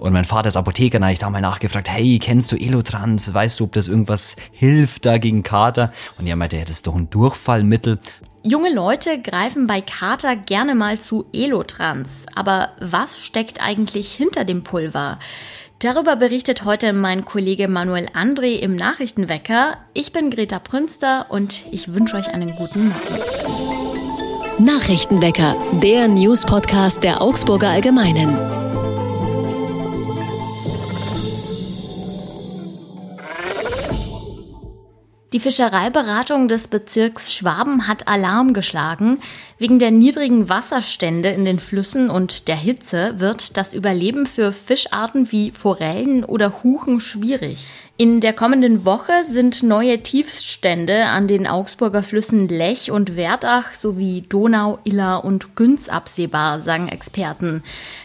Und mein Vater ist Apotheker, da habe ich da mal nachgefragt, hey, kennst du Elotrans? Weißt du, ob das irgendwas hilft da gegen Kater? Und er meinte, ja, das ist doch ein Durchfallmittel. Junge Leute greifen bei Kater gerne mal zu Elotrans. Aber was steckt eigentlich hinter dem Pulver? Darüber berichtet heute mein Kollege Manuel André im Nachrichtenwecker. Ich bin Greta Prünster und ich wünsche euch einen guten Morgen. Nachrichtenwecker, der News-Podcast der Augsburger Allgemeinen. Die Fischereiberatung des Bezirks Schwaben hat Alarm geschlagen. Wegen der niedrigen Wasserstände in den Flüssen und der Hitze wird das Überleben für Fischarten wie Forellen oder Huchen schwierig. In der kommenden Woche sind neue Tiefststände an den Augsburger Flüssen Lech und Werdach sowie Donau, Iller und Günz absehbar, sagen Experten.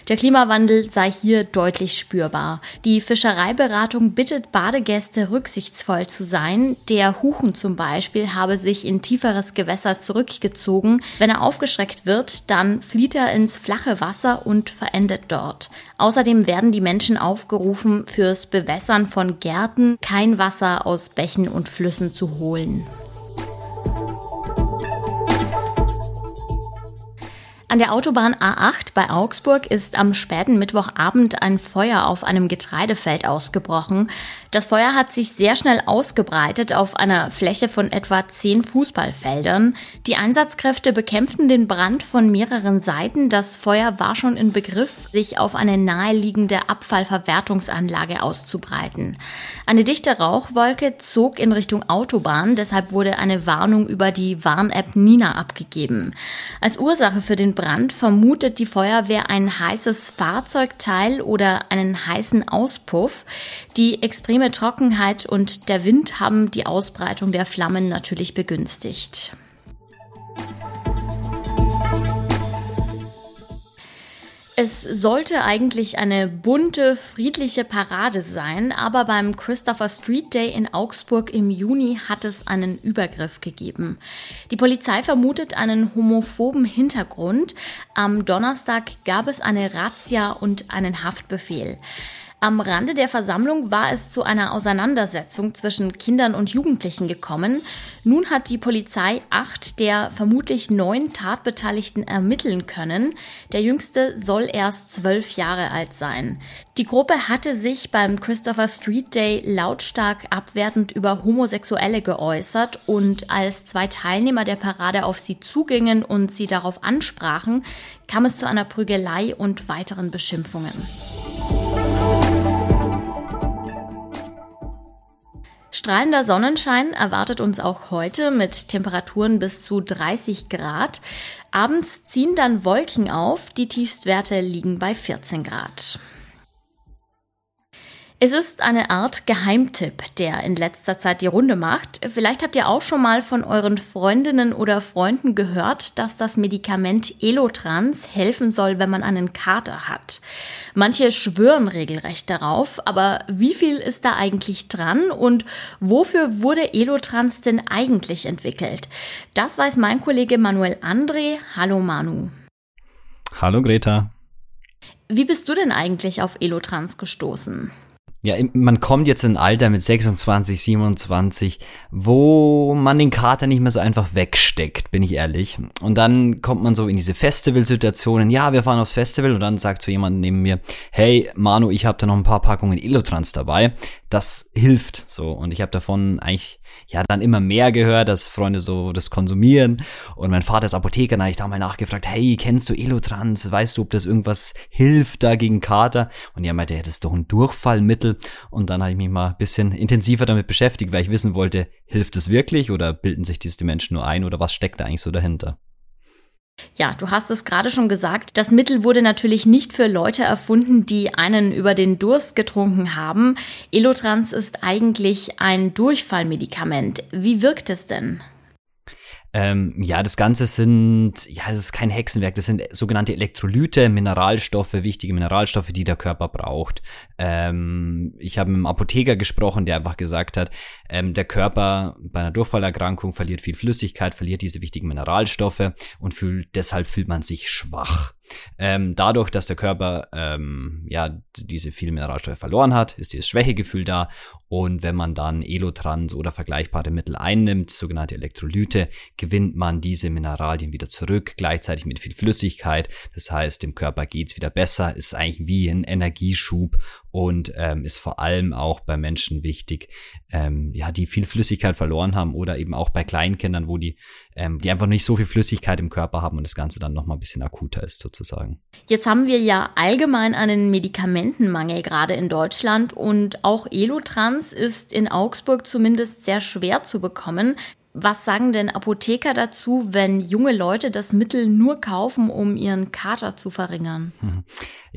Der Klimawandel sei hier deutlich spürbar. Die Fischereiberatung bittet Badegäste rücksichtsvoll zu sein. Der Huchen zum Beispiel habe sich in tieferes Gewässer zurückgezogen. Wenn er aufgeschreckt wird, dann flieht er ins flache Wasser und verendet dort. Außerdem werden die Menschen aufgerufen, fürs Bewässern von Gärten kein Wasser aus Bächen und Flüssen zu holen. An der Autobahn A8 bei Augsburg ist am späten Mittwochabend ein Feuer auf einem Getreidefeld ausgebrochen. Das Feuer hat sich sehr schnell ausgebreitet auf einer Fläche von etwa zehn Fußballfeldern. Die Einsatzkräfte bekämpften den Brand von mehreren Seiten. Das Feuer war schon in Begriff, sich auf eine naheliegende Abfallverwertungsanlage auszubreiten. Eine dichte Rauchwolke zog in Richtung Autobahn, deshalb wurde eine Warnung über die Warn-App Nina abgegeben. Als Ursache für den Brand vermutet die Feuerwehr ein heißes Fahrzeugteil oder einen heißen Auspuff. Die extreme Trockenheit und der Wind haben die Ausbreitung der Flammen natürlich begünstigt. Es sollte eigentlich eine bunte, friedliche Parade sein, aber beim Christopher Street Day in Augsburg im Juni hat es einen Übergriff gegeben. Die Polizei vermutet einen homophoben Hintergrund. Am Donnerstag gab es eine Razzia und einen Haftbefehl. Am Rande der Versammlung war es zu einer Auseinandersetzung zwischen Kindern und Jugendlichen gekommen. Nun hat die Polizei acht der vermutlich neun Tatbeteiligten ermitteln können. Der jüngste soll erst zwölf Jahre alt sein. Die Gruppe hatte sich beim Christopher Street Day lautstark abwertend über Homosexuelle geäußert und als zwei Teilnehmer der Parade auf sie zugingen und sie darauf ansprachen, kam es zu einer Prügelei und weiteren Beschimpfungen. Strahlender Sonnenschein erwartet uns auch heute mit Temperaturen bis zu 30 Grad. Abends ziehen dann Wolken auf, die Tiefstwerte liegen bei 14 Grad. Es ist eine Art Geheimtipp, der in letzter Zeit die Runde macht. Vielleicht habt ihr auch schon mal von euren Freundinnen oder Freunden gehört, dass das Medikament Elotrans helfen soll, wenn man einen Kater hat. Manche schwören regelrecht darauf, aber wie viel ist da eigentlich dran und wofür wurde Elotrans denn eigentlich entwickelt? Das weiß mein Kollege Manuel André. Hallo Manu. Hallo Greta. Wie bist du denn eigentlich auf Elotrans gestoßen? Ja, man kommt jetzt in ein Alter mit 26, 27, wo man den Kater nicht mehr so einfach wegsteckt, bin ich ehrlich. Und dann kommt man so in diese Festivalsituationen. Ja, wir fahren aufs Festival und dann sagt so jemand neben mir, hey Manu, ich habe da noch ein paar Packungen Elotrans dabei. Das hilft so und ich habe davon eigentlich ja dann immer mehr gehört, dass Freunde so das konsumieren. Und mein Vater ist Apotheker, da habe ich da mal nachgefragt, hey, kennst du Elotrans? Weißt du, ob das irgendwas hilft da gegen Kater? Und er meinte, ja, das ist doch ein Durchfallmittel. Und dann habe ich mich mal ein bisschen intensiver damit beschäftigt, weil ich wissen wollte, hilft es wirklich oder bilden sich diese Menschen nur ein oder was steckt da eigentlich so dahinter? Ja, du hast es gerade schon gesagt. Das Mittel wurde natürlich nicht für Leute erfunden, die einen über den Durst getrunken haben. Elotrans ist eigentlich ein Durchfallmedikament. Wie wirkt es denn? Ähm, ja, das Ganze sind, ja, das ist kein Hexenwerk, das sind sogenannte Elektrolyte, Mineralstoffe, wichtige Mineralstoffe, die der Körper braucht. Ähm, ich habe mit einem Apotheker gesprochen, der einfach gesagt hat, ähm, der Körper bei einer Durchfallerkrankung verliert viel Flüssigkeit, verliert diese wichtigen Mineralstoffe und fühlt, deshalb fühlt man sich schwach. Ähm, dadurch, dass der Körper ähm, ja diese vielen Mineralstoffe verloren hat, ist dieses Schwächegefühl da. Und wenn man dann Elotrans oder vergleichbare Mittel einnimmt, sogenannte Elektrolyte, gewinnt man diese Mineralien wieder zurück, gleichzeitig mit viel Flüssigkeit. Das heißt, dem Körper geht's wieder besser, ist eigentlich wie ein Energieschub und ähm, ist vor allem auch bei Menschen wichtig, ähm, ja, die viel Flüssigkeit verloren haben oder eben auch bei Kleinkindern, wo die, ähm, die einfach nicht so viel Flüssigkeit im Körper haben und das Ganze dann nochmal ein bisschen akuter ist sozusagen. Jetzt haben wir ja allgemein einen Medikamentenmangel gerade in Deutschland und auch Elotrans ist in Augsburg zumindest sehr schwer zu bekommen. Was sagen denn Apotheker dazu, wenn junge Leute das Mittel nur kaufen, um ihren Kater zu verringern?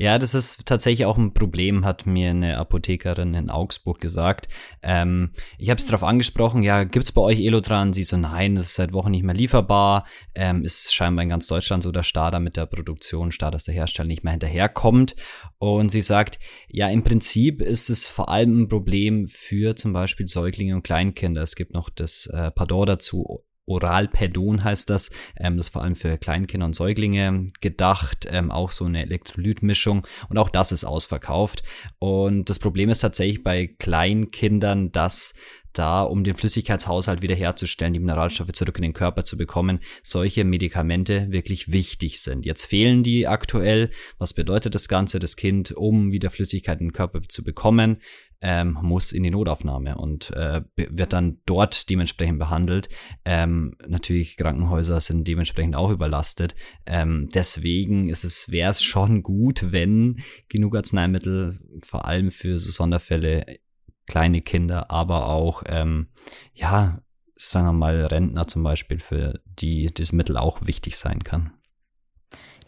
Ja, das ist tatsächlich auch ein Problem, hat mir eine Apothekerin in Augsburg gesagt. Ähm, ich habe es darauf angesprochen, ja, gibt's bei euch Elotran? Sie so, nein, das ist seit Wochen nicht mehr lieferbar. Ähm, ist scheinbar in ganz Deutschland so, dass Stada mit der Produktion, Stada, dass der Hersteller nicht mehr hinterherkommt. Und sie sagt, ja, im Prinzip ist es vor allem ein Problem für zum Beispiel Säuglinge und Kleinkinder. Es gibt noch das äh, Pardon dazu, Oralpädon heißt das. Ähm, das ist vor allem für Kleinkinder und Säuglinge gedacht. Ähm, auch so eine Elektrolytmischung. Und auch das ist ausverkauft. Und das Problem ist tatsächlich bei Kleinkindern, dass da, um den Flüssigkeitshaushalt wiederherzustellen, die Mineralstoffe zurück in den Körper zu bekommen, solche Medikamente wirklich wichtig sind. Jetzt fehlen die aktuell. Was bedeutet das Ganze? Das Kind, um wieder Flüssigkeit in den Körper zu bekommen, ähm, muss in die Notaufnahme und äh, wird dann dort dementsprechend behandelt. Ähm, natürlich Krankenhäuser sind dementsprechend auch überlastet. Ähm, deswegen ist es wäre es schon gut, wenn genug Arzneimittel vor allem für so Sonderfälle kleine Kinder, aber auch ähm, ja sagen wir mal Rentner zum Beispiel für die das Mittel auch wichtig sein kann.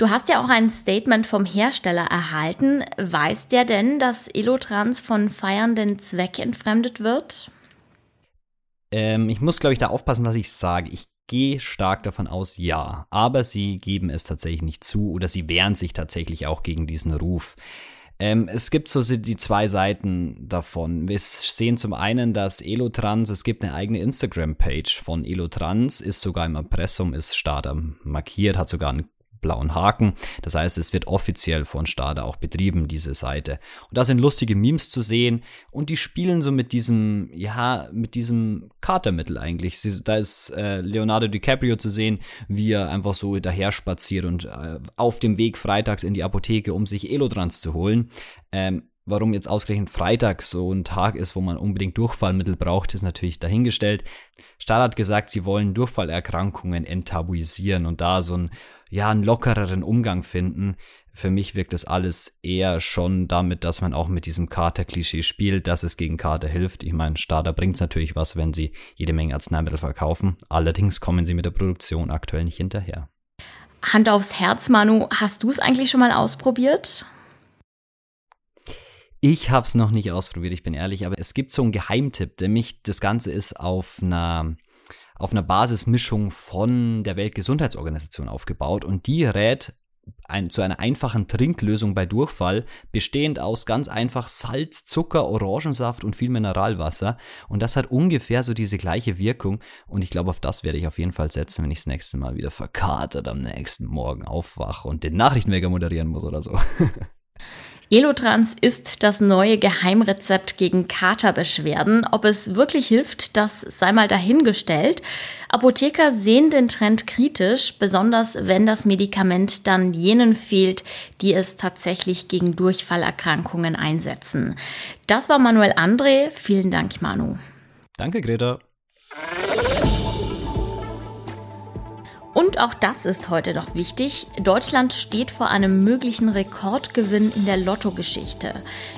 Du hast ja auch ein Statement vom Hersteller erhalten. Weiß der denn, dass Elotrans von feiernden Zweck entfremdet wird? Ähm, ich muss, glaube ich, da aufpassen, was ich sage. Ich gehe stark davon aus, ja. Aber sie geben es tatsächlich nicht zu oder sie wehren sich tatsächlich auch gegen diesen Ruf. Ähm, es gibt so die zwei Seiten davon. Wir sehen zum einen, dass Elotrans, es gibt eine eigene Instagram-Page von Elotrans, ist sogar im Impressum, ist Starter markiert, hat sogar einen blauen Haken. Das heißt, es wird offiziell von Stada auch betrieben, diese Seite. Und da sind lustige Memes zu sehen und die spielen so mit diesem, ja, mit diesem Katermittel eigentlich. Sie, da ist äh, Leonardo DiCaprio zu sehen, wie er einfach so daher spaziert und äh, auf dem Weg freitags in die Apotheke, um sich Elotrans zu holen. Ähm, Warum jetzt ausgerechnet Freitag so ein Tag ist, wo man unbedingt Durchfallmittel braucht, ist natürlich dahingestellt. Stahl hat gesagt, sie wollen Durchfallerkrankungen enttabuisieren und da so ein ja, einen lockereren Umgang finden. Für mich wirkt das alles eher schon damit, dass man auch mit diesem Kater-Klischee spielt, dass es gegen Kater hilft. Ich meine, Starter bringt es natürlich was, wenn sie jede Menge Arzneimittel verkaufen. Allerdings kommen sie mit der Produktion aktuell nicht hinterher. Hand aufs Herz, Manu, hast du es eigentlich schon mal ausprobiert? Ich habe es noch nicht ausprobiert, ich bin ehrlich, aber es gibt so einen Geheimtipp, nämlich das Ganze ist auf einer auf einer Basismischung von der Weltgesundheitsorganisation aufgebaut und die rät ein, zu einer einfachen Trinklösung bei Durchfall, bestehend aus ganz einfach Salz, Zucker, Orangensaft und viel Mineralwasser. Und das hat ungefähr so diese gleiche Wirkung. Und ich glaube, auf das werde ich auf jeden Fall setzen, wenn ich das nächste Mal wieder verkatert am nächsten Morgen aufwache und den Nachrichtenweger moderieren muss oder so. Elotrans ist das neue Geheimrezept gegen Katerbeschwerden. Ob es wirklich hilft, das sei mal dahingestellt. Apotheker sehen den Trend kritisch, besonders wenn das Medikament dann jenen fehlt, die es tatsächlich gegen Durchfallerkrankungen einsetzen. Das war Manuel André. Vielen Dank, Manu. Danke, Greta. Auch das ist heute noch wichtig. Deutschland steht vor einem möglichen Rekordgewinn in der Lottogeschichte.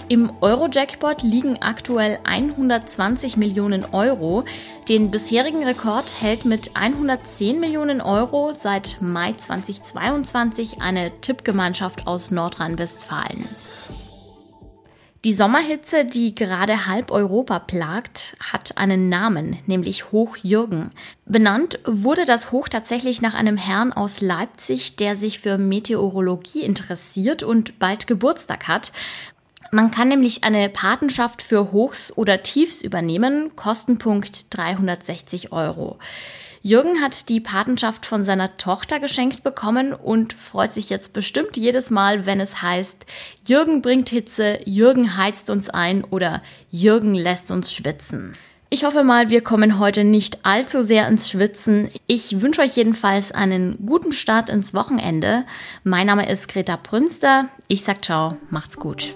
Im Euro-Jackpot liegen aktuell 120 Millionen Euro. Den bisherigen Rekord hält mit 110 Millionen Euro seit Mai 2022 eine Tippgemeinschaft aus Nordrhein-Westfalen. Die Sommerhitze, die gerade halb Europa plagt, hat einen Namen, nämlich Hochjürgen. Benannt wurde das Hoch tatsächlich nach einem Herrn aus Leipzig, der sich für Meteorologie interessiert und bald Geburtstag hat. Man kann nämlich eine Patenschaft für Hochs oder Tiefs übernehmen, Kostenpunkt 360 Euro. Jürgen hat die Patenschaft von seiner Tochter geschenkt bekommen und freut sich jetzt bestimmt jedes Mal, wenn es heißt, Jürgen bringt Hitze, Jürgen heizt uns ein oder Jürgen lässt uns schwitzen. Ich hoffe mal, wir kommen heute nicht allzu sehr ins Schwitzen. Ich wünsche euch jedenfalls einen guten Start ins Wochenende. Mein Name ist Greta Prünster. Ich sag ciao, macht's gut.